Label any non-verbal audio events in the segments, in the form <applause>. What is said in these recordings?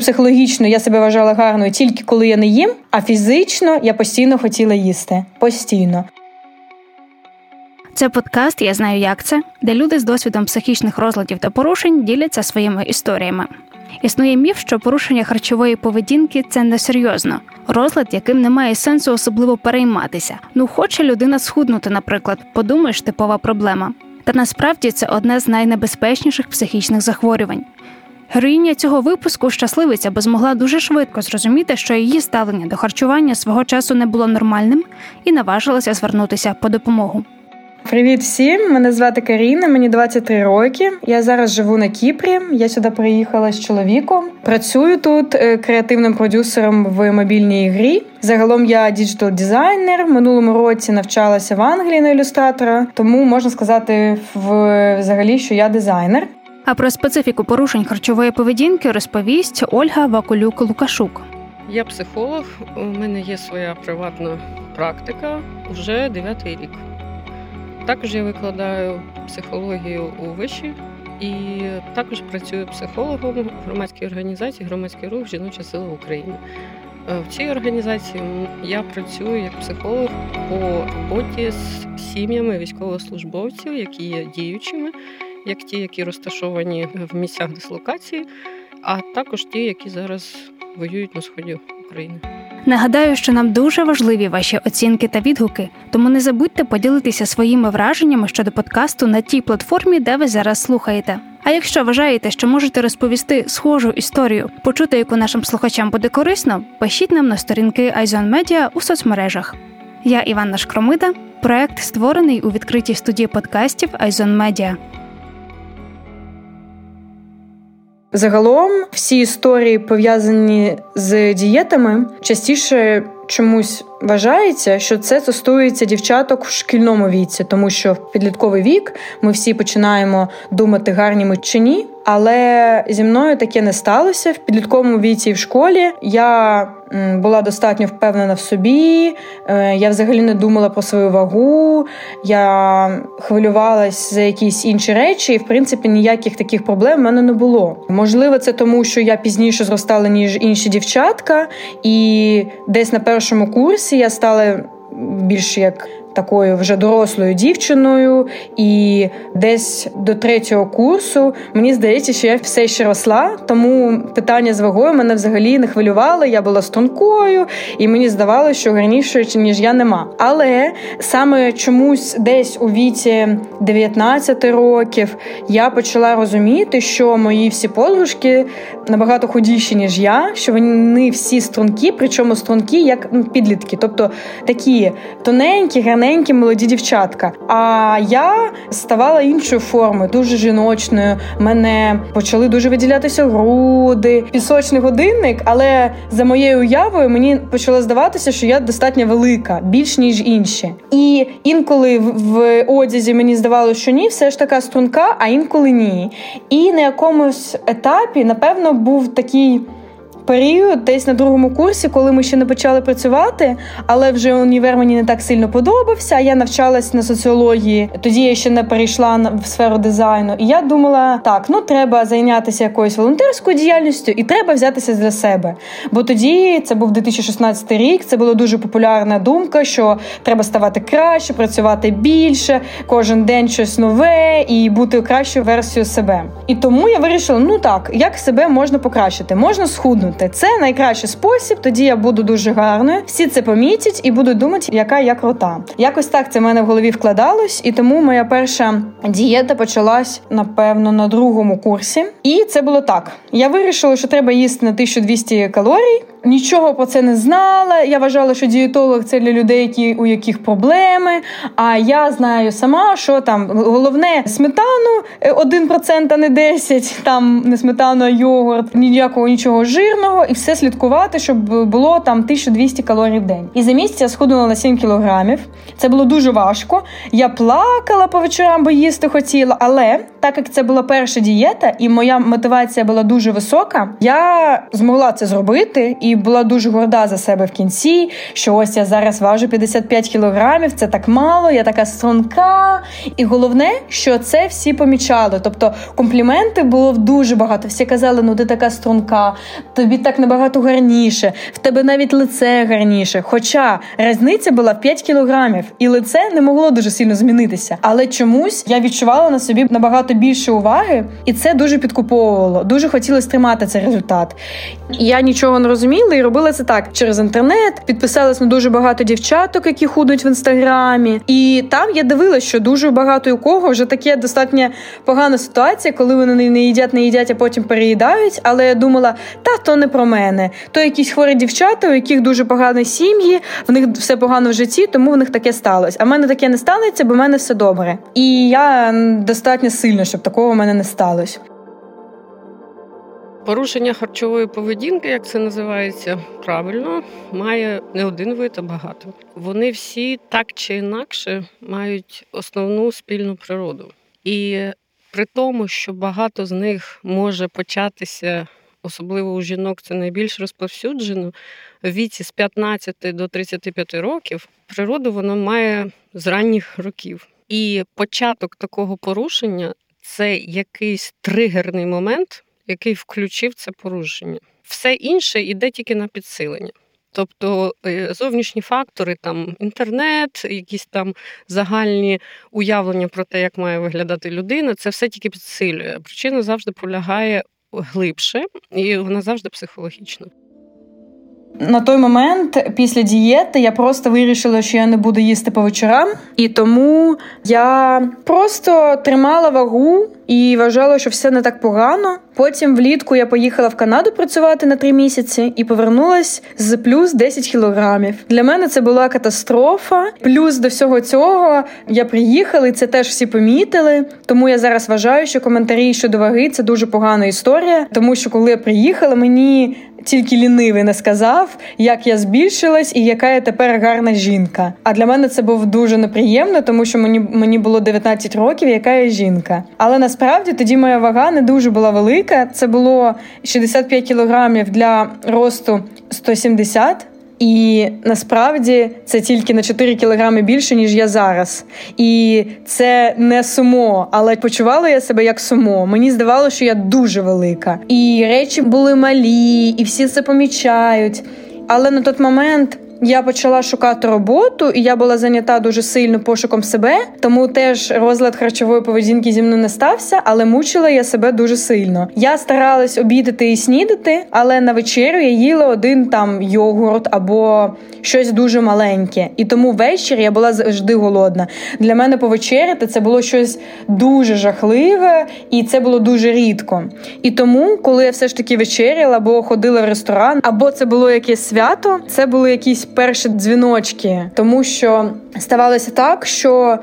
Психологічно я себе вважала гарною тільки коли я не їм, а фізично я постійно хотіла їсти. Постійно. Це подкаст Я знаю, як це, де люди з досвідом психічних розладів та порушень діляться своїми історіями. Існує міф, що порушення харчової поведінки це несерйозно, розлад, яким немає сенсу особливо перейматися. Ну, хоче людина схуднути, наприклад, подумаєш, типова проблема. Та насправді це одне з найнебезпечніших психічних захворювань. Героїня цього випуску щасливиця, бо змогла дуже швидко зрозуміти, що її ставлення до харчування свого часу не було нормальним, і наважилася звернутися по допомогу. Привіт всім! Мене звати Каріна, мені 23 роки. Я зараз живу на Кіпрі. Я сюди приїхала з чоловіком. Працюю тут е, креативним продюсером в мобільній грі. Загалом я digital дизайнер. Минулому році навчалася в Англії на ілюстратора, тому можна сказати взагалі, що я дизайнер. А про специфіку порушень харчової поведінки розповість Ольга Вакулюк Лукашук. Я психолог. У мене є своя приватна практика вже дев'ятий рік. Також я викладаю психологію у виші і також працюю психологом в громадській організації Громадський рух Жіноча сила України. Е, в цій організації я працюю як психолог по роботі з сім'ями військовослужбовців, які є діючими, як ті, які розташовані в місцях дислокації, а також ті, які зараз воюють на сході України. Нагадаю, що нам дуже важливі ваші оцінки та відгуки, тому не забудьте поділитися своїми враженнями щодо подкасту на тій платформі, де ви зараз слухаєте. А якщо вважаєте, що можете розповісти схожу історію, почути, яку нашим слухачам буде корисно, пишіть нам на сторінки Айзон Media у соцмережах. Я Іванна Шкромида. Проект створений у відкритій студії подкастів Айзон Медіа. Загалом всі історії пов'язані з дієтами частіше чомусь вважається, що це стосується дівчаток в шкільному віці, тому що в підлітковий вік ми всі починаємо думати, гарні ми чи ні. Але зі мною таке не сталося в підлітковому віці і в школі. Я була достатньо впевнена в собі. Е, я взагалі не думала про свою вагу. Я хвилювалась за якісь інші речі, і в принципі ніяких таких проблем в мене не було. Можливо, це тому, що я пізніше зростала ніж інші дівчатка, і десь на першому курсі я стала більш як такою вже дорослою дівчиною, і десь до третього курсу мені здається, що я все ще росла, тому питання з вагою мене взагалі не хвилювало. Я була стрункою, і мені здавалося, що гарніше ніж я нема. Але саме чомусь десь у віці 19 років я почала розуміти, що мої всі подружки набагато худіші ніж я, що вони всі струнки, причому струнки як ну, підлітки, тобто такі тоненькі, гарненькі молоді дівчатка. А я ставала іншою формою, дуже жіночною. Мене почали дуже виділятися груди, пісочний годинник. Але за моєю уявою мені почало здаватися, що я достатньо велика, більш ніж інші. І інколи в одязі мені здавалося, що ні, все ж така струнка, а інколи ні. І на якомусь етапі, напевно, був такий період, десь на другому курсі, коли ми ще не почали працювати, але вже універ мені не так сильно подобався. Я навчалась на соціології. Тоді я ще не перейшла в сферу дизайну. І я думала, так, ну треба зайнятися якоюсь волонтерською діяльністю, і треба взятися для себе. Бо тоді це був 2016 рік. Це була дуже популярна думка, що треба ставати краще, працювати більше, кожен день щось нове і бути кращою версією себе. І тому я вирішила: ну так, як себе можна покращити, можна схуднути робити. Це найкращий спосіб. Тоді я буду дуже гарною. Всі це помітять і будуть думати, яка я крута. Якось так це в мене в голові вкладалось, і тому моя перша дієта почалась напевно на другому курсі. І це було так: я вирішила, що треба їсти на 1200 калорій. Нічого про це не знала. Я вважала, що дієтолог це для людей, які у яких проблеми. А я знаю сама, що там головне сметану 1%, а не 10%, там не сметану, а йогурт, ніякого нічого жирного, і все слідкувати, щоб було там 1200 калорій в день. І за місяць я схуднула на 7 кілограмів. Це було дуже важко. Я плакала по вечорам, бо їсти хотіла, але так як це була перша дієта, і моя мотивація була дуже висока, я змогла це зробити і була дуже горда за себе в кінці. Що ось я зараз важу 55 кілограмів, це так мало, я така струнка. І головне, що це всі помічали. Тобто компліменти було дуже багато. Всі казали, ну ти така струнка, тобі так набагато гарніше, в тебе навіть лице гарніше. Хоча різниця була в 5 кілограмів, і лице не могло дуже сильно змінитися. Але чомусь я відчувала на собі набагато більше уваги, і це дуже підкуповувало. Дуже хотілося тримати цей результат. Я нічого не розуміла і робила це так через інтернет. Підписалась на дуже багато дівчаток, які худуть в інстаграмі. І там я дивилася, що дуже багато у кого вже таке достатньо погана ситуація, коли вони не їдять, не їдять, а потім переїдають. Але я думала, та то не про мене. То якісь хворі дівчата, у яких дуже погані сім'ї, в них все погано в житті, тому в них таке сталося. А в мене таке не станеться, бо в мене все добре. І я достатньо сильно, щоб такого в мене не сталося. Порушення харчової поведінки, як це називається правильно, має не один вид, а багато. Вони всі так чи інакше мають основну спільну природу. І при тому, що багато з них може початися, особливо у жінок, це найбільш розповсюджено, в віці з 15 до 35 років природу воно має з ранніх років. І початок такого порушення це якийсь тригерний момент який включив це порушення. Все інше йде тільки на підсилення. Тобто е, зовнішні фактори, там інтернет, якісь там загальні уявлення про те, як має виглядати людина, це все тільки підсилює. Причина завжди полягає глибше, і вона завжди психологічна. На той момент, після дієти, я просто вирішила, що я не буду їсти по вечорам, і тому я просто тримала вагу і вважала, що все не так погано. Потім влітку я поїхала в Канаду працювати на три місяці і повернулась з плюс 10 кілограмів. Для мене це була катастрофа. Плюс до всього цього я приїхала, і це теж всі помітили. Тому я зараз вважаю, що коментарі щодо ваги це дуже погана історія, тому що коли я приїхала, мені тільки лінивий не сказав, як я збільшилась і яка я тепер гарна жінка. А для мене це був дуже неприємно, тому що мені мені було 19 років, яка я жінка. Але насправді тоді моя вага не дуже була велика. Це було 65 кілограмів для росту 170. І насправді це тільки на 4 кілограми більше, ніж я зараз. І це не сумо, але почувала я себе як сумо. Мені здавалося, що я дуже велика. І речі були малі, і всі це помічають. Але на той момент я почала шукати роботу, і я була зайнята дуже сильно пошуком себе, тому теж розлад харчової поведінки зі мною не стався, але мучила я себе дуже сильно. Я старалась обідати і снідати, але на вечерю я їла один там йогурт або щось дуже маленьке. І тому ввечері я була завжди голодна. Для мене повечеряти це було щось дуже жахливе, і це було дуже рідко. І тому, коли я все ж таки вечеряла або ходила в ресторан, або це було якесь свято, це були якісь перші дзвіночки, тому що ставалося так, що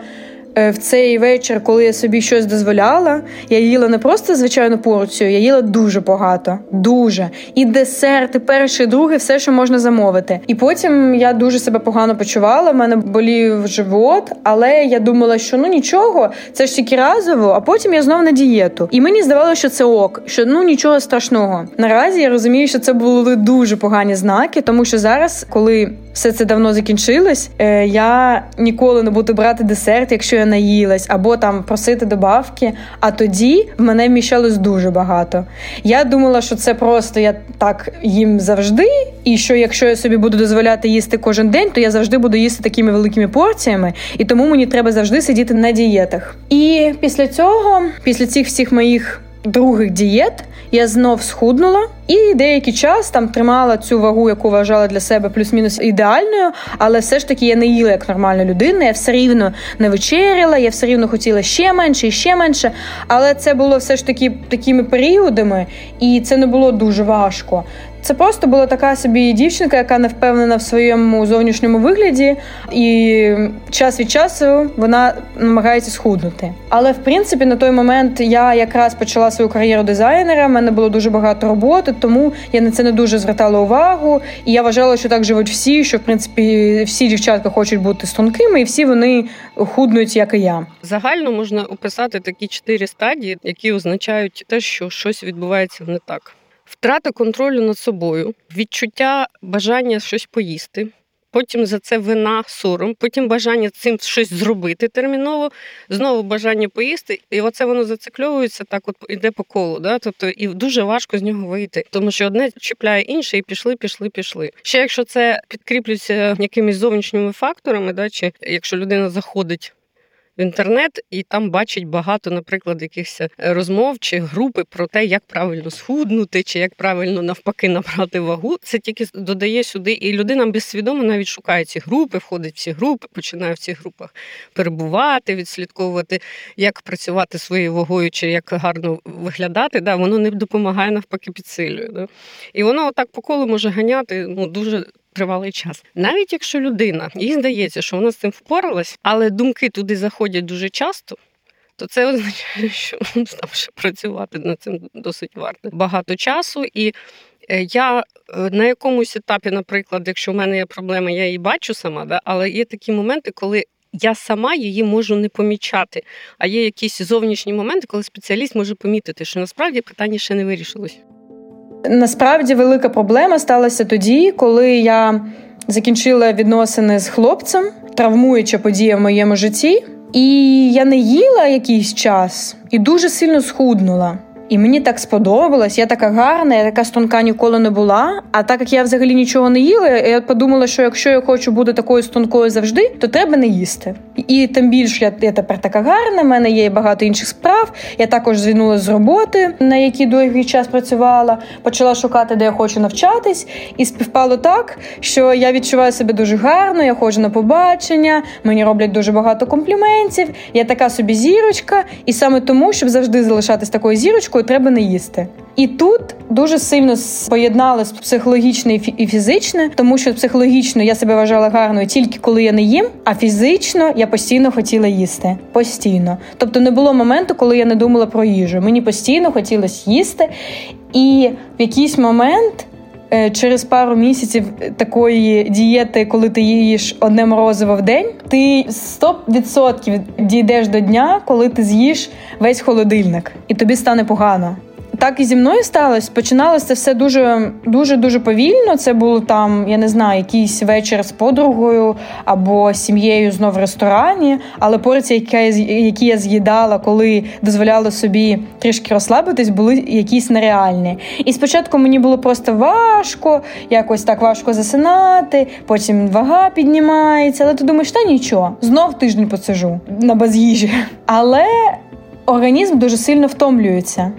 Е, в цей вечір, коли я собі щось дозволяла, я їла не просто звичайну порцію, я їла дуже багато, дуже і десерт, і перший, і другий, все, що можна замовити. І потім я дуже себе погано почувала. в мене болів живот, але я думала, що ну нічого, це ж тільки разово. А потім я знову на дієту. І мені здавалося, що це ок, що ну нічого страшного. Наразі я розумію, що це були дуже погані знаки, тому що зараз, коли все це давно закінчилось, е, я ніколи не буду брати десерт, якщо я наїлась, або там просити добавки. А тоді в мене вміщалось дуже багато. Я думала, що це просто я так їм завжди, і що якщо я собі буду дозволяти їсти кожен день, то я завжди буду їсти такими великими порціями, і тому мені треба завжди сидіти на дієтах. І після цього, після цих всіх моїх других дієт я знов схуднула і деякий час там тримала цю вагу, яку вважала для себе плюс-мінус ідеальною, але все ж таки я не їла як нормальна людина. Я все рівно не вечеряла, я все рівно хотіла ще менше і ще менше. Але це було все ж таки такими періодами, і це не було дуже важко. Це просто була така собі дівчинка, яка не впевнена в своєму зовнішньому вигляді, і час від часу вона намагається схуднути. Але в принципі на той момент я якраз почала свою кар'єру дизайнера. в мене було дуже багато роботи, тому я на це не дуже звертала увагу. І я вважала, що так живуть всі, що в принципі всі дівчатка хочуть бути стрункими, і всі вони худнуть, як і я. Загально можна описати такі чотири стадії, які означають те, що щось відбувається не так. Втрата контролю над собою, відчуття бажання щось поїсти, потім за це вина, сором, потім бажання цим щось зробити терміново, знову бажання поїсти, і оце воно зацикльовується, так от іде по колу. Да? Тобто і дуже важко з нього вийти, тому що одне чіпляє інше, і пішли, пішли, пішли. Ще якщо це підкріплюється якимись зовнішніми факторами, да, чи якщо людина заходить в інтернет і там бачить багато, наприклад, якихось е, розмов чи групи про те, як правильно схуднути, чи як правильно навпаки набрати вагу. Це тільки додає сюди, і людина безсвідомо навіть шукає ці групи, входить в ці групи, починає в цих групах перебувати, відслідковувати, як працювати своєю вагою, чи як гарно виглядати. Да, Воно не допомагає навпаки підсилює. Да. І воно отак по колу може ганяти ну дуже тривалий час. Навіть якщо людина їй здається, що вона з цим впоралась, але думки туди заходять дуже часто. То це означає, що там ще працювати над цим досить варто багато часу. І е, я е, на якомусь етапі, наприклад, якщо в мене є проблема, я її бачу сама, да, але є такі моменти, коли я сама її можу не помічати. А є якісь зовнішні моменти, коли спеціаліст може помітити, що насправді питання ще не вирішилось. Насправді велика проблема сталася тоді, коли я закінчила відносини з хлопцем, травмуюча подія в моєму житті, і я не їла якийсь час і дуже сильно схуднула. І мені так сподобалось, я така гарна, я така стонка ніколи не була. А так як я взагалі нічого не їла, я подумала, що якщо я хочу бути такою стонкою завжди, то треба не їсти. І тим більше я, я тепер така гарна, в мене є багато інших справ. Я також звільнулася з роботи, на якій довгий час працювала, почала шукати, де я хочу навчатись, і співпало так, що я відчуваю себе дуже гарно, я ходжу на побачення, мені роблять дуже багато компліментів. Я така собі зірочка, і саме тому, щоб завжди залишатись такою зірочкою якою треба не їсти. І тут дуже сильно поєдналось психологічне і фізичне, тому що психологічно я себе вважала гарною тільки коли я не їм, а фізично я постійно хотіла їсти. Постійно. Тобто не було моменту, коли я не думала про їжу. Мені постійно хотілося їсти, і в якийсь момент. Е, через пару місяців такої дієти, коли ти їш одне морозиво в день, ти 100% дійдеш до дня, коли ти з'їш весь холодильник, і тобі стане погано. Так і зі мною сталося. Починалося все дуже дуже дуже повільно. Це було там, я не знаю, якийсь вечір з подругою або сім'єю знов в ресторані. Але порції, які я з'їдала, коли дозволяла собі трішки розслабитись, були якісь нереальні. І спочатку мені було просто важко, якось так важко засинати. Потім вага піднімається. Але ти думаєш, та нічого, знов тиждень посижу на баз'їжі. Але організм дуже сильно втомлюється.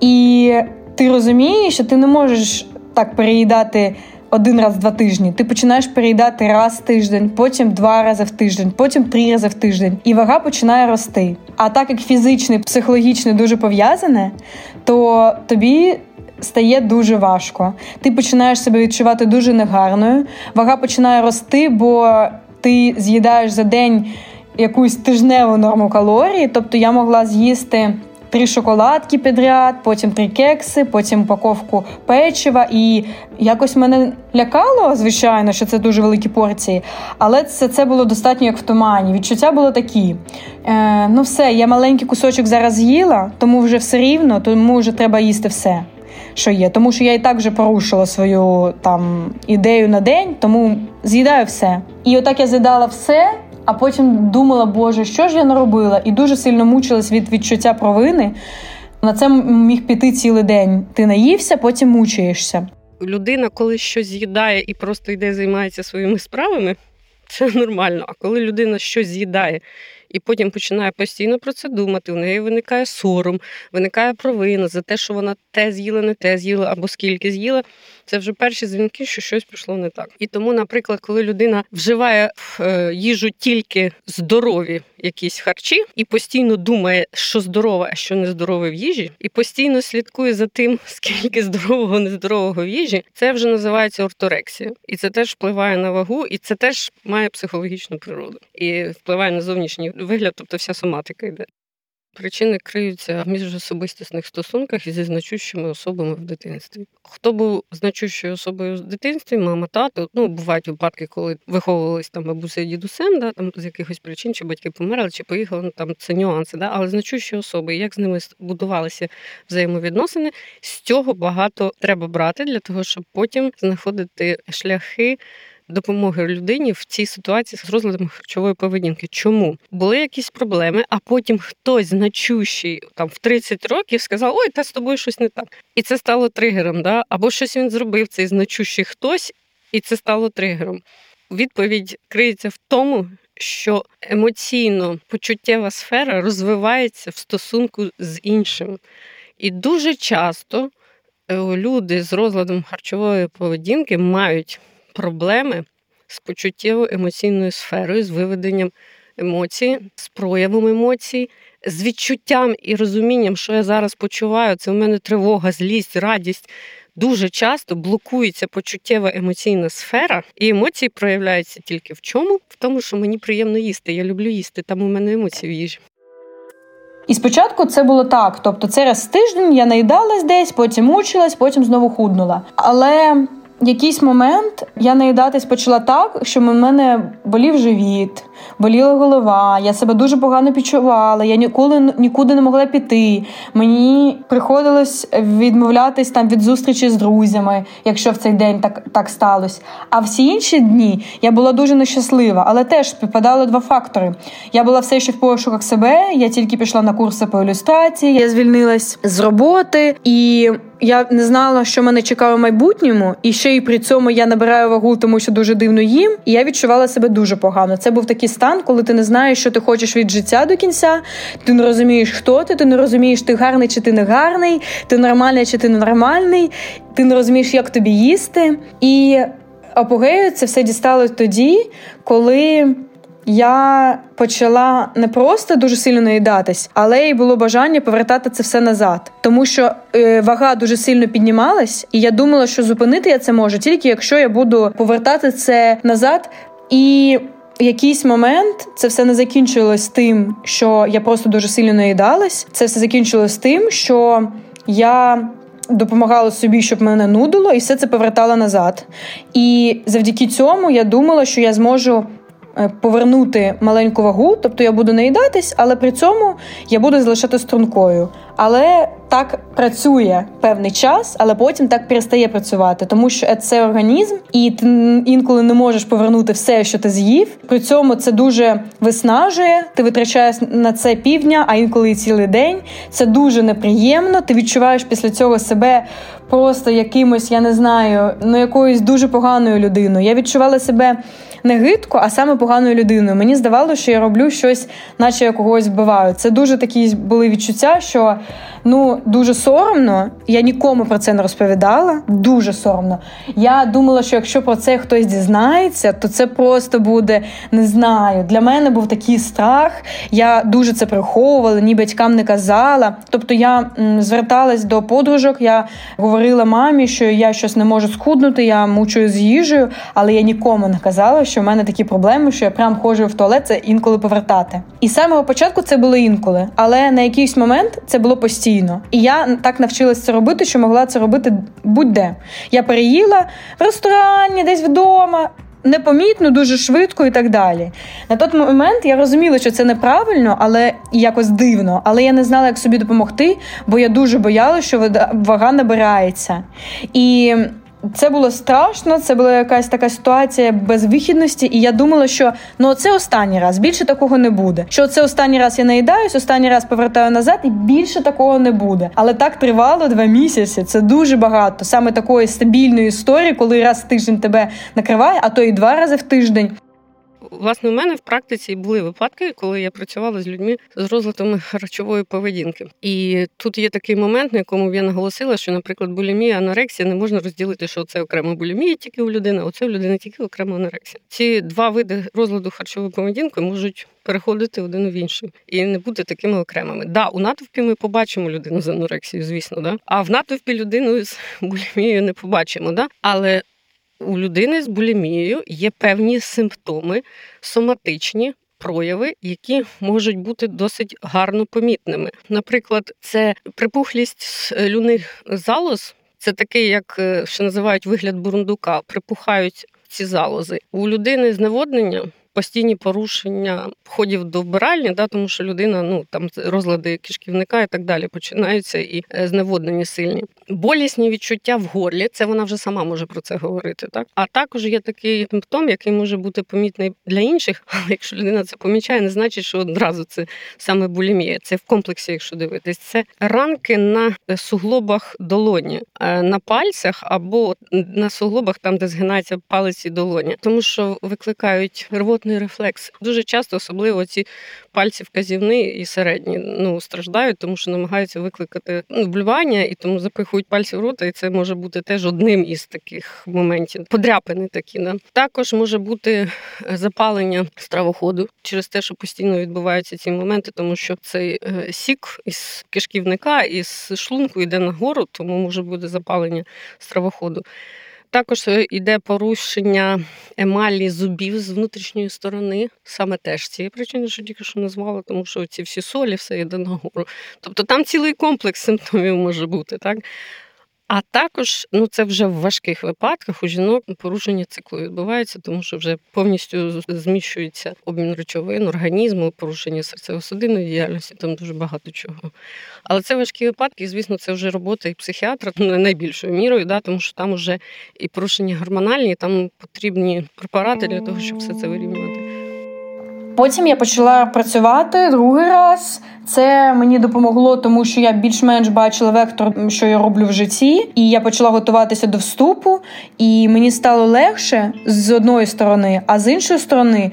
І ти розумієш, що ти не можеш так переїдати один раз в два тижні. Ти починаєш переїдати раз в тиждень, потім два рази в тиждень, потім три рази в тиждень, і вага починає рости. А так як фізичне, психологічне дуже пов'язане, то тобі. Стає дуже важко. Ти починаєш себе відчувати дуже негарною. Вага починає рости, бо ти з'їдаєш за день якусь тижневу норму калорій. Тобто я могла з'їсти три шоколадки підряд, потім три кекси, потім упаковку печива. І якось мене лякало, звичайно, що це дуже великі порції. Але це це було достатньо як в тумані. Відчуття було такі. Е, Ну, все, я маленький кусочок зараз їла, тому вже все рівно, тому вже треба їсти все. Що є, тому що я і так вже порушила свою там ідею на день, тому з'їдаю все. І отак я з'їдала все, а потім думала, Боже, що ж я наробила? І дуже сильно мучилась від відчуття провини. На це міг піти цілий день. Ти наївся, потім мучаєшся. Людина, коли щось з'їдає і просто йде, займається своїми справами, <laughs> це нормально. А коли людина щось з'їдає і потім починає постійно про це думати. У неї виникає сором, виникає провина за те, що вона те з'їла, не те з'їла або скільки з'їла. Це вже перші дзвінки, що щось пішло не так. І тому, наприклад, коли людина вживає в е, їжу тільки здорові якісь харчі і постійно думає, що здорове, а що нездорове в їжі, і постійно слідкує за тим, <laughs> скільки здорового, нездорового в їжі, це вже називається орторексія. І це теж впливає на вагу, і це теж має психологічну природу і впливає на зовнішній вигляд, тобто вся соматика йде. Причини криються в міжособистісних стосунках із значущими особами в дитинстві. Хто був значущою особою в дитинстві, мама, тато, ну бувають випадки, коли виховувались там бабуся і дідусем, да, там з якихось причин, чи батьки померли, чи поїхали, ну там це нюанси, да, але значущі особи, як з ними будувалися взаємовідносини, з цього багато треба брати для того, щоб потім знаходити шляхи допомоги людині в цій ситуації з розладом харчової поведінки. Чому були якісь проблеми? А потім хтось значущий там в 30 років сказав: Ой, та з тобою щось не так, і це стало тригером. Да? Або щось він зробив цей значущий хтось, і це стало тригером. Відповідь криється в тому, що емоційно почуттєва сфера розвивається в стосунку з іншим. І дуже часто е, люди з розладом харчової поведінки мають проблеми з почуттєво емоційною сферою, з виведенням емоцій, з проявом емоцій, з відчуттям і розумінням, що я зараз почуваю, це у мене тривога, злість, радість. Дуже часто блокується почуттєва емоційна сфера, і емоції проявляються тільки в чому? В тому, що мені приємно їсти. Я люблю їсти, там у мене емоції в їжі. І спочатку це було так. Тобто, це тиждень я наїдалась десь, потім мучилась, потім знову худнула. Але якийсь момент я наїдатись почала так, що в мене болів живіт, боліла голова, я себе дуже погано почувала, я ніколи нікуди не могла піти. Мені приходилось відмовлятись там від зустрічі з друзями, якщо в цей день так так сталося. А всі інші дні я була дуже нещаслива, але теж співпадали два фактори. Я була все ще в пошуках себе, я тільки пішла на курси по ілюстрації, я звільнилась з роботи і. Я не знала, що мене чекає в майбутньому, і ще й при цьому я набираю вагу, тому що дуже дивно їм. І я відчувала себе дуже погано. Це був такий стан, коли ти не знаєш, що ти хочеш від життя до кінця. Ти не розумієш, хто ти, ти не розумієш, ти гарний чи ти не гарний, ти нормальний чи ти ненормальний, ти не розумієш, як тобі їсти. І апогею це все дісталось тоді, коли я почала не просто дуже сильно наїдатись, але й було бажання повертати це все назад, тому що е, вага дуже сильно піднімалась, і я думала, що зупинити я це можу тільки якщо я буду повертати це назад і. В якийсь момент це все не закінчилось тим, що я просто дуже сильно наїдалась. Це все закінчилось тим, що я допомагала собі, щоб мене нудило, і все це повертала назад. І завдяки цьому я думала, що я зможу повернути маленьку вагу, тобто я буду наїдатись, але при цьому я буду залишати стрункою. Але так працює певний час, але потім так перестає працювати, тому що це організм, і ти інколи не можеш повернути все, що ти з'їв. При цьому це дуже виснажує. Ти витрачаєш на це півдня, а інколи і цілий день. Це дуже неприємно. Ти відчуваєш після цього себе просто якимось, я не знаю, ну якоюсь дуже поганою людиною. Я відчувала себе не гидко, а саме поганою людиною. Мені здавалося, що я роблю щось, наче я когось вбиваю. Це дуже такі були відчуття, що ну дуже соромно. Я нікому про це не розповідала. Дуже соромно. Я думала, що якщо про це хтось дізнається, то це просто буде не знаю. Для мене був такий страх. Я дуже це приховувала, ні батькам не казала. Тобто я зверталась до подружок, я говорила мамі, що я щось не можу схуднути, я мучую з їжею, але я нікому не казала, що в мене такі проблеми, що я прям ходжу в туалет це інколи повертати. І з самого початку це було інколи, але на якийсь момент це було постійно. І я так навчилася це робити, що могла це робити будь-де. Я переїла в ресторані, десь вдома. Непомітно, дуже швидко і так далі. На той момент я розуміла, що це неправильно, але якось дивно. Але я не знала, як собі допомогти, бо я дуже боялася, що вага набирається. І це було страшно, це була якась така ситуація безвихідності, і я думала, що ну це останній раз, більше такого не буде. Що це останній раз я наїдаюсь, останній раз повертаю назад, і більше такого не буде. Але так тривало два місяці. Це дуже багато. Саме такої стабільної історії, коли раз в тиждень тебе накриває, а то і два рази в тиждень. Власне, у мене в практиці були випадки, коли я працювала з людьми з розладами харчової поведінки. І тут є такий момент, на якому я наголосила, що, наприклад, булімія, анорексія не можна розділити, що це окремо булімія тільки у людини, а це у людини тільки окремо анорексія. Ці два види розладу харчової поведінки можуть переходити один в інший і не бути такими окремими. Да, у натовпі ми побачимо людину з анорексією, звісно, да. А в натовпі людину з булімією не побачимо, да. Але у людини з булімією є певні симптоми соматичні, прояви, які можуть бути досить гарно помітними. Наприклад, це припухлість слюних залоз. Це такий, як е, що називають вигляд бурундука, припухають ці залози. У людини зневоднення постійні порушення входів до вбиральні, да, тому що людина, ну там розлади кишківника і так далі починаються і е, зневоднені сильні. Болісні відчуття в горлі, це вона вже сама може про це говорити. Так а також є такий симптом, який може бути помітний для інших, <laughs> але якщо людина це помічає, не значить, що одразу це саме булімія. Це в комплексі, якщо дивитись, це ранки на суглобах долоні, е, на пальцях або на суглобах, там де згинається палець і долоні, тому що викликають рвот рвотний рефлекс. Дуже часто, особливо ці пальці вказівні і середні, ну страждають, тому що намагаються викликати ну, блювання і тому запихують пальці в рота, і це може бути теж одним із таких моментів. Подряпини такі. Да? Також може бути е, запалення стравоходу через те, що постійно відбуваються ці моменти, тому що цей е, сік із кишківника із шлунку йде нагору, тому може бути запалення стравоходу. Також йде порушення емалі зубів з внутрішньої сторони, саме теж цієї причини, що тільки що назвала, тому що ці всі солі, все йде нагору. Тобто там цілий комплекс симптомів може бути. так? А також ну це вже в важких випадках у жінок порушення циклу відбувається, тому що вже повністю зміщується обмін речовин, організму, порушення серцево-судинної діяльності, там дуже багато чого. Але це важкі випадки, звісно, це вже робота і психіатра <laughs> найбільшою мірою, да, тому що там вже і порушення гормональні, там потрібні препарати для того, щоб все це вирівнювати. Потім я почала працювати другий раз. Це мені допомогло, тому що я більш-менш бачила вектор, що я роблю в житті, і я почала готуватися до вступу, і мені стало легше з одної сторони, а з іншої сторони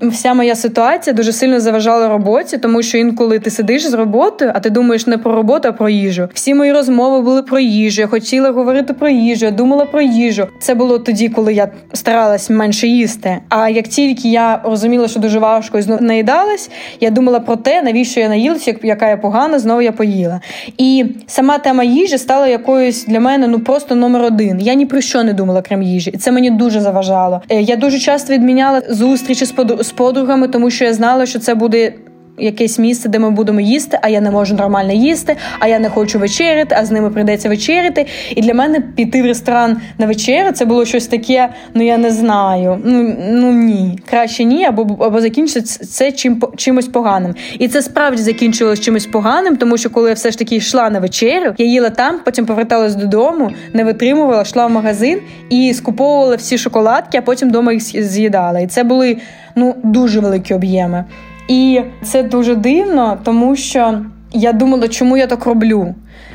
вся моя ситуація дуже сильно заважала роботі, тому що інколи ти сидиш з роботою, а ти думаєш не про роботу, а про їжу. Всі мої розмови були про їжу. Я хотіла говорити про їжу, я думала про їжу. Це було тоді, коли я старалась менше їсти. А як тільки я розуміла, що дуже важко і знову наїдалась, я думала про те, навіщо я наїлася, яка я погана, знову я поїла. І сама тема їжі стала якоюсь для мене ну просто номер один. Я ні про що не думала, крім їжі, і це мені дуже заважало. Е, я дуже часто відміняла зустрічі з з подругами, тому що я знала, що це буде якесь місце, де ми будемо їсти, а я не можу нормально їсти, а я не хочу вечеряти, а з ними прийдеться вечеряти. І для мене піти в ресторан на вечерю це було щось таке, ну я не знаю. Ну ну ні, краще ні, або або закінчиться це чим чимось поганим. І це справді закінчилось чимось поганим, тому що коли я все ж таки йшла на вечерю, я їла там, потім поверталась додому, не витримувала, йшла в магазин і скуповувала всі шоколадки, а потім вдома їх з'їдала. І це були ну дуже великі об'єми. І це дуже дивно, тому що я думала, чому я так роблю.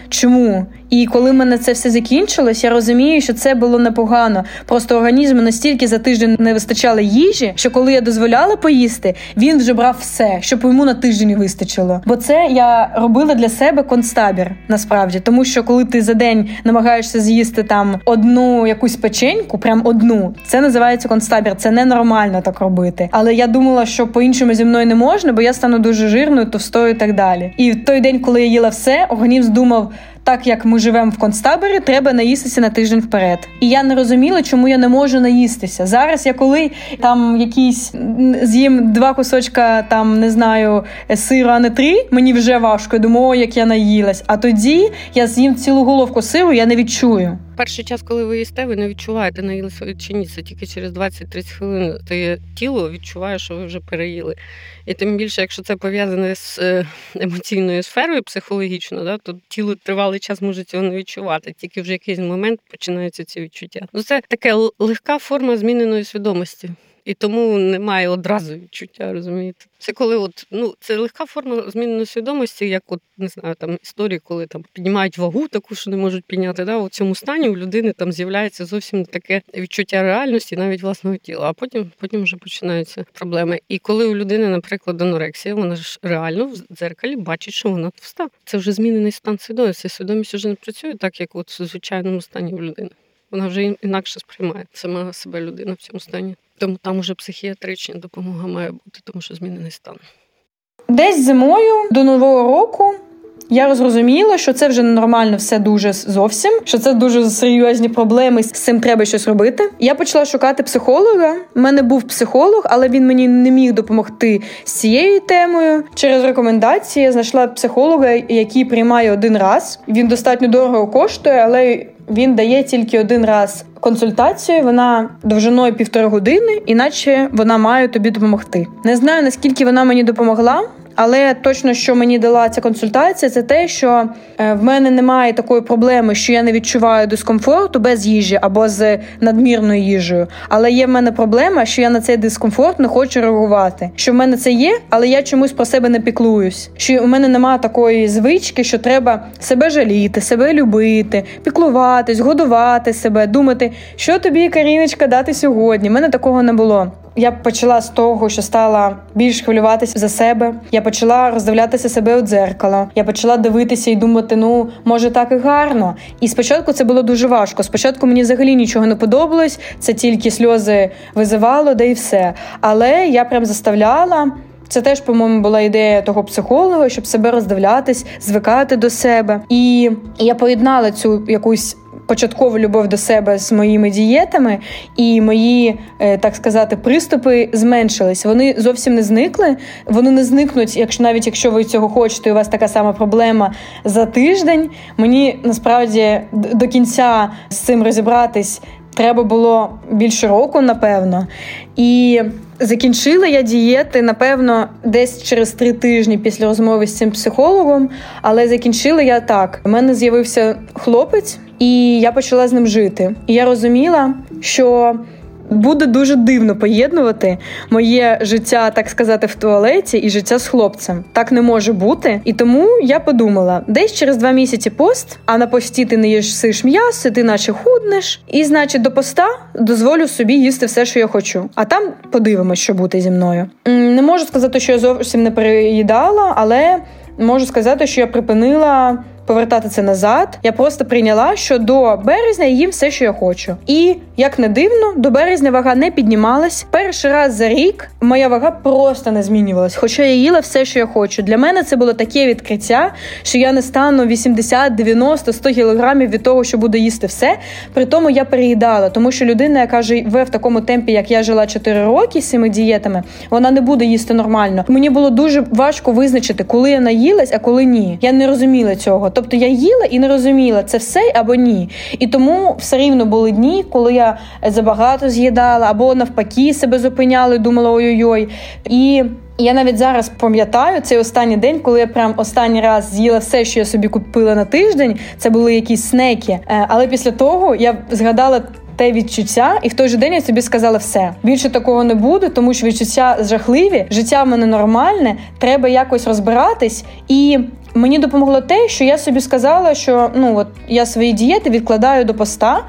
Чому? І коли мене це все закінчилось, я розумію, що це було непогано. Просто організму настільки за тиждень не вистачало їжі, що коли я дозволяла поїсти, він вже брав все, щоб йому на тиждень вистачило. Бо це я робила для себе концтабір насправді, тому що коли ти за день намагаєшся з'їсти там одну якусь печеньку, прям одну, це називається концтабір. Це ненормально так робити. Але я думала, що по-іншому зі мною не можна, бо я стану дуже жирною, товстою і так далі. І в той день, коли я їла все, організм думав так як ми живемо в концтаборі, треба наїстися на тиждень вперед. І я не розуміла, чому я не можу наїстися. Зараз я коли там якісь з'їм два кусочка, там не знаю, сиру, а не три, мені вже важко. Я думаю, о, як я наїлась. А тоді я з'їм цілу головку сиру, я не відчую. Перший час, коли ви їсте, ви не відчуваєте наїлися чи ні. Це тільки через 20-30 хвилин ти тіло відчуває, що ви вже переїли. І тим більше, якщо це пов'язане з е, емоційною сферою психологічно, да, то тіло тривалий час може цього не відчувати. Тільки вже якийсь момент починаються ці відчуття. Ну це така легка форма зміненої свідомості і тому немає одразу відчуття, розумієте? Це коли от ну це легка форма зміненої свідомості, як от не знаю, там історії, коли там піднімають вагу, таку що не можуть підняти. Да, У цьому стані у людини там з'являється зовсім таке відчуття реальності, навіть власного тіла. А потім потім вже починаються проблеми. І коли у людини, наприклад, анорексія, вона ж реально в дзеркалі бачить, що вона товста. Це вже змінений стан свідомості. Свідомість вже не працює так, як от в звичайному стані у людини. Вона вже інакше сприймає сама себе людина в цьому стані. Тому там уже психіатрична допомога має бути, тому що змінений стан. Десь зимою до нового року я зрозуміла, що це вже ненормально все дуже зовсім, що це дуже серйозні проблеми. З цим треба щось робити. Я почала шукати психолога. У мене був психолог, але він мені не міг допомогти з цією темою. Через рекомендації я знайшла психолога, який приймає один раз. Він достатньо дорого коштує, але він дає тільки один раз консультацію. Вона довжиною півтори години, іначе вона має тобі допомогти. Не знаю наскільки вона мені допомогла. Але точно, що мені дала ця консультація, це те, що е, в мене немає такої проблеми, що я не відчуваю дискомфорту без їжі або з надмірною їжею. Але є в мене проблема, що я на цей дискомфорт не хочу реагувати. Що в мене це є, але я чомусь про себе не піклуюсь. Що у мене немає такої звички, що треба себе жаліти, себе любити, піклуватись, годувати себе, думати, що тобі Каріночка дати сьогодні. У мене такого не було. Я почала з того, що стала більш хвилюватися за себе. Я почала роздивлятися себе у дзеркало. Я почала дивитися і думати, ну може так і гарно. І спочатку це було дуже важко. Спочатку мені взагалі нічого не подобалось, це тільки сльози визивало, де і все. Але я прям заставляла. Це теж, по-моєму, була ідея того психолога, щоб себе роздивлятись, звикати до себе. І я поєднала цю якусь початкову любов до себе з моїми дієтами, і мої, е, так сказати, приступи зменшились. Вони зовсім не зникли. Вони не зникнуть, якщо навіть якщо ви цього хочете, і у вас така сама проблема за тиждень. Мені насправді до кінця з цим розібратись. Треба було більше року, напевно. І закінчила я дієти, напевно, десь через три тижні після розмови з цим психологом. Але закінчила я так: у мене з'явився хлопець, і я почала з ним жити. І я розуміла, що буде дуже дивно поєднувати моє життя, так сказати, в туалеті і життя з хлопцем. Так не може бути. І тому я подумала: десь через два місяці пост, а на пості ти не їсиш м'ясо, ти наче худнеш. І, значить, до поста дозволю собі їсти все, що я хочу. А там подивимось, що буде зі мною. Не можу сказати, що я зовсім не переїдала, але можу сказати, що я припинила повертати це назад. Я просто прийняла, що до березня їм все, що я хочу. І як не дивно, до березня вага не піднімалась. Перший раз за рік моя вага просто не змінювалась, хоча я їла все, що я хочу. Для мене це було таке відкриття, що я не стану 80, 90, 100 кілограмів від того, що буду їсти все. При тому я переїдала, тому що людина, яка живе в такому темпі, як я жила 4 роки з цими дієтами, вона не буде їсти нормально. Мені було дуже важко визначити, коли я наїлась, а коли ні. Я не розуміла цього. Тобто я їла і не розуміла, це все або ні. І тому все рівно були дні, коли я забагато з'їдала, або навпаки себе зупиняла думала ой-ой-ой. І я навіть зараз пам'ятаю цей останній день, коли я прям останній раз з'їла все, що я собі купила на тиждень. Це були якісь снеки. Е, але після того я згадала. Те відчуття, і в той же день я собі сказала все. Більше такого не буде, тому що відчуття жахливі, життя в мене нормальне, треба якось розбиратись. І Мені допомогло те, що я собі сказала, що ну от я свої дієти відкладаю до поста.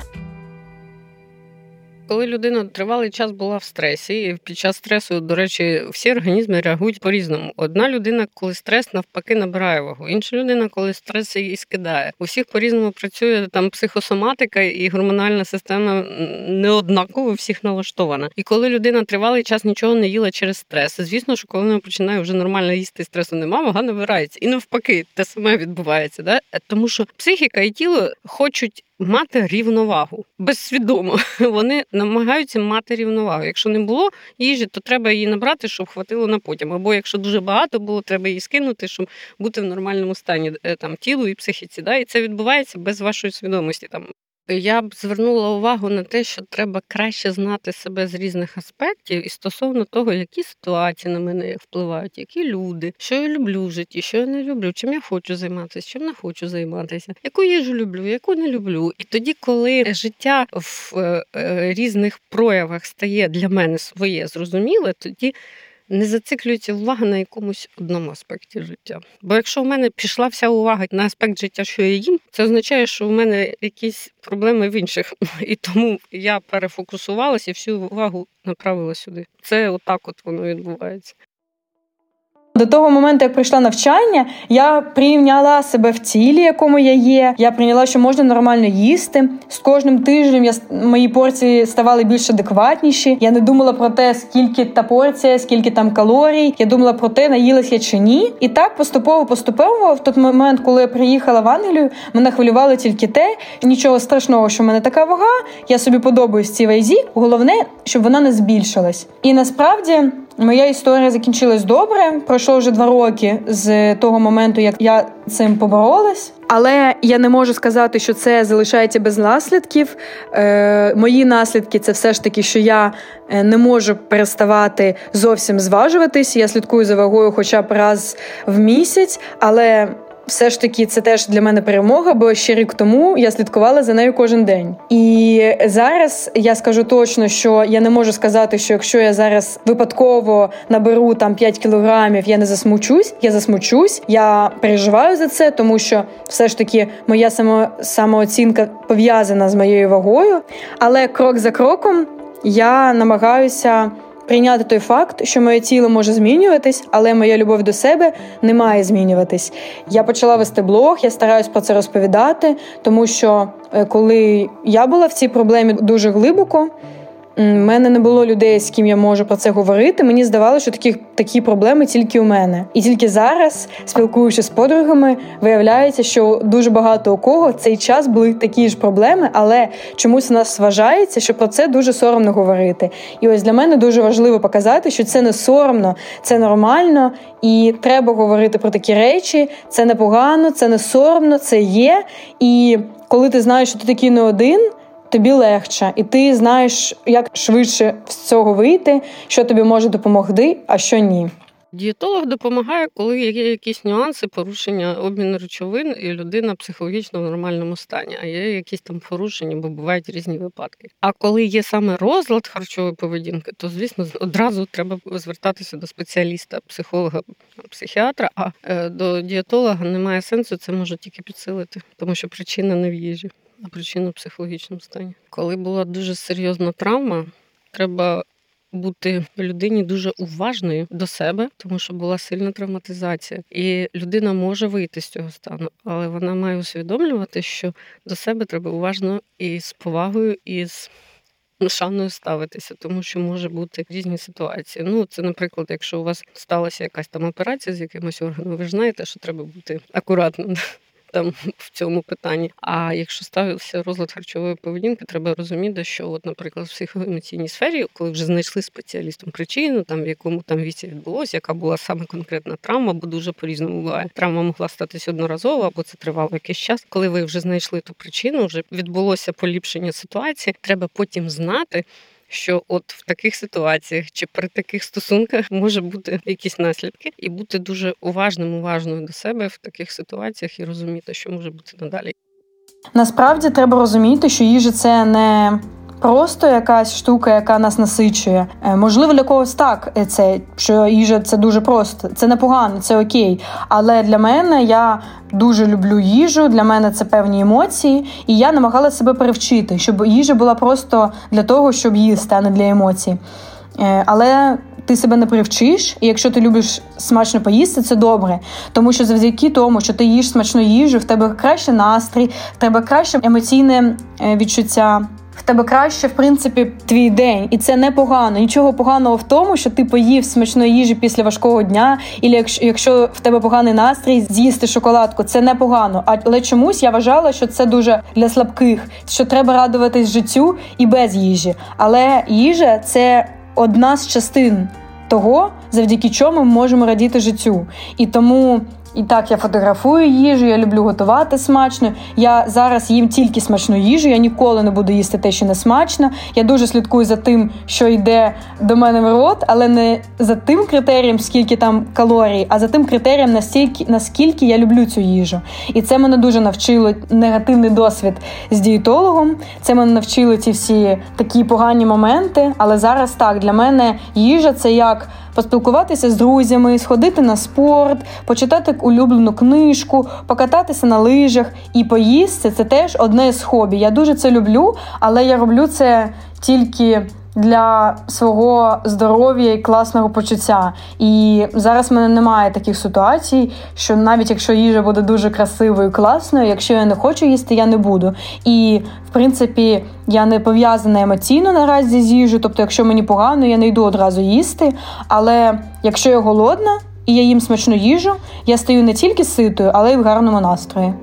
Коли людина тривалий час була в стресі, і під час стресу, до речі, всі організми реагують по-різному. Одна людина, коли стрес навпаки набирає вагу, інша людина, коли стрес її скидає. У всіх по-різному працює там психосоматика і гормональна система неоднаково всіх налаштована. І коли людина тривалий час нічого не їла через стрес, звісно, що коли вона починає вже нормально їсти стресу, нема, вага набирається. І навпаки, те саме відбувається. Да? Тому що психіка і тіло хочуть мати рівновагу безсвідомо. <laughs> Вони намагаються мати рівновагу. Якщо не було їжі, то треба її набрати, щоб хватило на потім. Або якщо дуже багато було, треба її скинути, щоб бути в нормальному стані е, там тілу і психіці. Да? І це відбувається без вашої свідомості. Там я б звернула увагу на те, що треба краще знати себе з різних аспектів і стосовно того, які ситуації на мене впливають, які люди, що я люблю в житті, що я не люблю, чим я хочу займатися, чим не хочу займатися, яку їжу люблю, яку не люблю. І тоді, коли життя в е, е, різних проявах стає для мене своє зрозуміле, тоді не зациклюється увага на якомусь одному аспекті життя. Бо якщо в мене пішла вся увага на аспект життя, що я їм, це означає, що в мене якісь проблеми в інших. <laughs> І тому я перефокусувалася і всю увагу направила сюди. Це отак от воно відбувається. До того моменту, як прийшла навчання, я прийняла себе в тілі, якому я є. Я прийняла, що можна нормально їсти. З кожним тижнем я мої порції ставали більш адекватніші. Я не думала про те, скільки та порція, скільки там калорій. Я думала про те, наїлась я чи ні. І так поступово поступово в той момент, коли я приїхала в Англію, мене хвилювало тільки те, нічого страшного, що в мене така вага. Я собі подобаюсь цій вазі. Головне, щоб вона не збільшилась. І насправді. Моя історія закінчилась добре. Пройшло вже два роки з того моменту, як я цим поборолась. Але я не можу сказати, що це залишається без наслідків. Е, Мої наслідки це все ж таки, що я е, не можу переставати зовсім зважуватись. Я слідкую за вагою, хоча б раз в місяць, але все ж таки це теж для мене перемога, бо ще рік тому я слідкувала за нею кожен день. І зараз я скажу точно, що я не можу сказати, що якщо я зараз випадково наберу там 5 кілограмів, я не засмучусь, я засмучусь, я переживаю за це, тому що все ж таки моя само, самооцінка пов'язана з моєю вагою. Але крок за кроком я намагаюся прийняти той факт, що моє тіло може змінюватись, але моя любов до себе не має змінюватись. Я почала вести блог, я стараюсь про це розповідати, тому що е, коли я була в цій проблемі дуже глибоко. У мене не було людей, з ким я можу про це говорити. Мені здавалося, що такі такі проблеми тільки у мене. І тільки зараз, спілкуючись з подругами, виявляється, що дуже багато у кого в цей час були такі ж проблеми, але чомусь у нас вважається, що про це дуже соромно говорити. І ось для мене дуже важливо показати, що це не соромно, це нормально, і треба говорити про такі речі. Це не погано, це не соромно, це є. І коли ти знаєш, що ти такий не один тобі легше, і ти знаєш, як швидше з цього вийти, що тобі може допомогти, а що ні. Дієтолог допомагає, коли є якісь нюанси, порушення обміну речовин, і людина психологічно в нормальному стані, а є якісь там порушення, бо бувають різні випадки. А коли є саме розлад харчової поведінки, то звісно одразу треба звертатися до спеціаліста, психолога, психіатра. А е, до дієтолога немає сенсу, це може тільки підсилити, тому що причина не в їжі в психологічному стані. Коли була дуже серйозна травма, треба бути людині дуже уважною до себе, тому що була сильна травматизація, і людина може вийти з цього стану, але вона має усвідомлювати, що до себе треба уважно і з повагою, і з шаною ставитися, тому що може бути різні ситуації. Ну, це, наприклад, якщо у вас сталася якась там операція з якимось органом, ви ж знаєте, що треба бути акуратним там <laughs> в цьому питанні. А якщо ставився розлад харчової поведінки, треба розуміти, що, от, наприклад, в психоемоційній сфері, коли вже знайшли спеціалістом причину, там в якому там віці відбулося, яка була саме конкретна травма, бо дуже по-різному буває. Травма могла статись одноразово, або це тривало якийсь час. Коли ви вже знайшли ту причину, вже відбулося поліпшення ситуації. Треба потім знати що от в таких ситуаціях чи при таких стосунках <laughs> може бути якісь наслідки, і бути дуже уважним, уважною до себе в таких ситуаціях і розуміти, що може бути надалі. Насправді треба розуміти, що їжа це не просто якась штука, яка нас насичує. Е, можливо, для когось так е, це що їжа це дуже просто. Це непогано, це окей. Але для мене я дуже люблю їжу. Для мене це певні емоції, і я намагалася себе перевчити, щоб їжа була просто для того, щоб їсти, а не для емоцій. Е, але ти себе не привчиш, і якщо ти любиш смачно поїсти, це добре. Тому що завдяки тому, що ти їш смачну їжу, в тебе краще настрій, в тебе краще емоційне відчуття в тебе краще, в принципі, твій день, і це непогано. Нічого поганого в тому, що ти поїв смачної їжі після важкого дня, і якщо, якщо в тебе поганий настрій, з'їсти шоколадку, це непогано. Але чомусь я вважала, що це дуже для слабких, що треба радуватись життю і без їжі. Але їжа це одна з частин того, завдяки чому ми можемо радіти життю. І тому. І так, я фотографую їжу, я люблю готувати смачно. Я зараз їм тільки смачну їжу. Я ніколи не буду їсти те, що не смачно. Я дуже слідкую за тим, що йде до мене в рот, але не за тим критерієм, скільки там калорій, а за тим критерієм, настільки наскільки я люблю цю їжу. І це мене дуже навчило негативний досвід з дієтологом. Це мене навчило ці всі такі погані моменти. Але зараз так для мене їжа це як поспілкуватися з друзями, сходити на спорт, почитати улюблену книжку, покататися на лижах і поїсти це теж одне з хобі. Я дуже це люблю, але я роблю це тільки для свого здоров'я і класного почуття. І зараз в мене немає таких ситуацій, що навіть якщо їжа буде дуже красивою, класною, якщо я не хочу їсти, я не буду. І в принципі, я не пов'язана емоційно наразі з їжею, тобто, якщо мені погано, я не йду одразу їсти. Але якщо я голодна і я їм смачну їжу, я стаю не тільки ситою, але й в гарному настрої.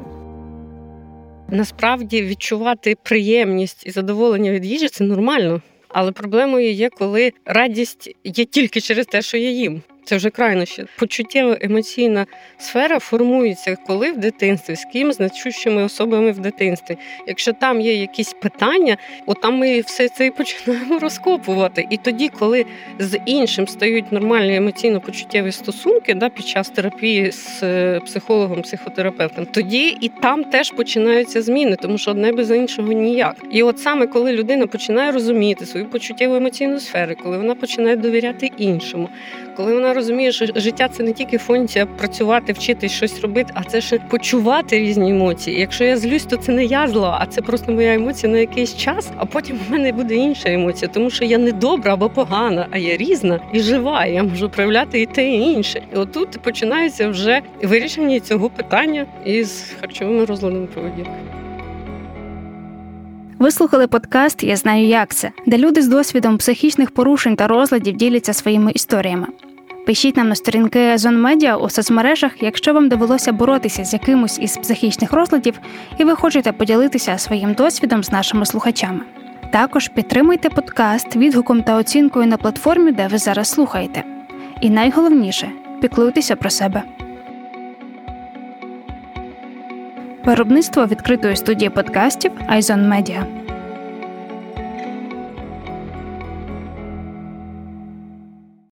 Насправді відчувати приємність і задоволення від їжі це нормально. Але проблемою є, коли радість є тільки через те, що я їм. Це вже крайнощі. Почуттєво емоційна сфера формується коли в дитинстві, з ким значущими особами в дитинстві. Якщо там є якісь питання, от ми все це і починаємо розкопувати. І тоді, коли з іншим стають нормальні емоційно-почуттєві стосунки, да, під час терапії з е, психологом, психотерапевтом, тоді і там теж починаються зміни, тому що одне без іншого ніяк. І от саме коли людина починає розуміти свою почуттєву емоційну сферу, коли вона починає довіряти іншому, коли вона розуміє, що життя це не тільки функція працювати, вчитись щось робити, а це ще почувати різні емоції. Якщо я злюсь, то це не я зла, а це просто моя емоція на якийсь час. А потім в мене буде інша емоція, тому що я не добра або погана, а я різна і жива. Я можу проявляти і те, і інше. І отут починається вже вирішення цього питання із харчовими розладами поведінки. Ви слухали подкаст Я знаю, як це, де люди з досвідом психічних порушень та розладів діляться своїми історіями. Пишіть нам на сторінки Зон Медіа у соцмережах, якщо вам довелося боротися з якимось із психічних розладів, і ви хочете поділитися своїм досвідом з нашими слухачами. Також підтримуйте подкаст відгуком та оцінкою на платформі, де ви зараз слухаєте. І найголовніше піклуйтеся про себе. Виробництво відкритої студії подкастів Айзон Медіа.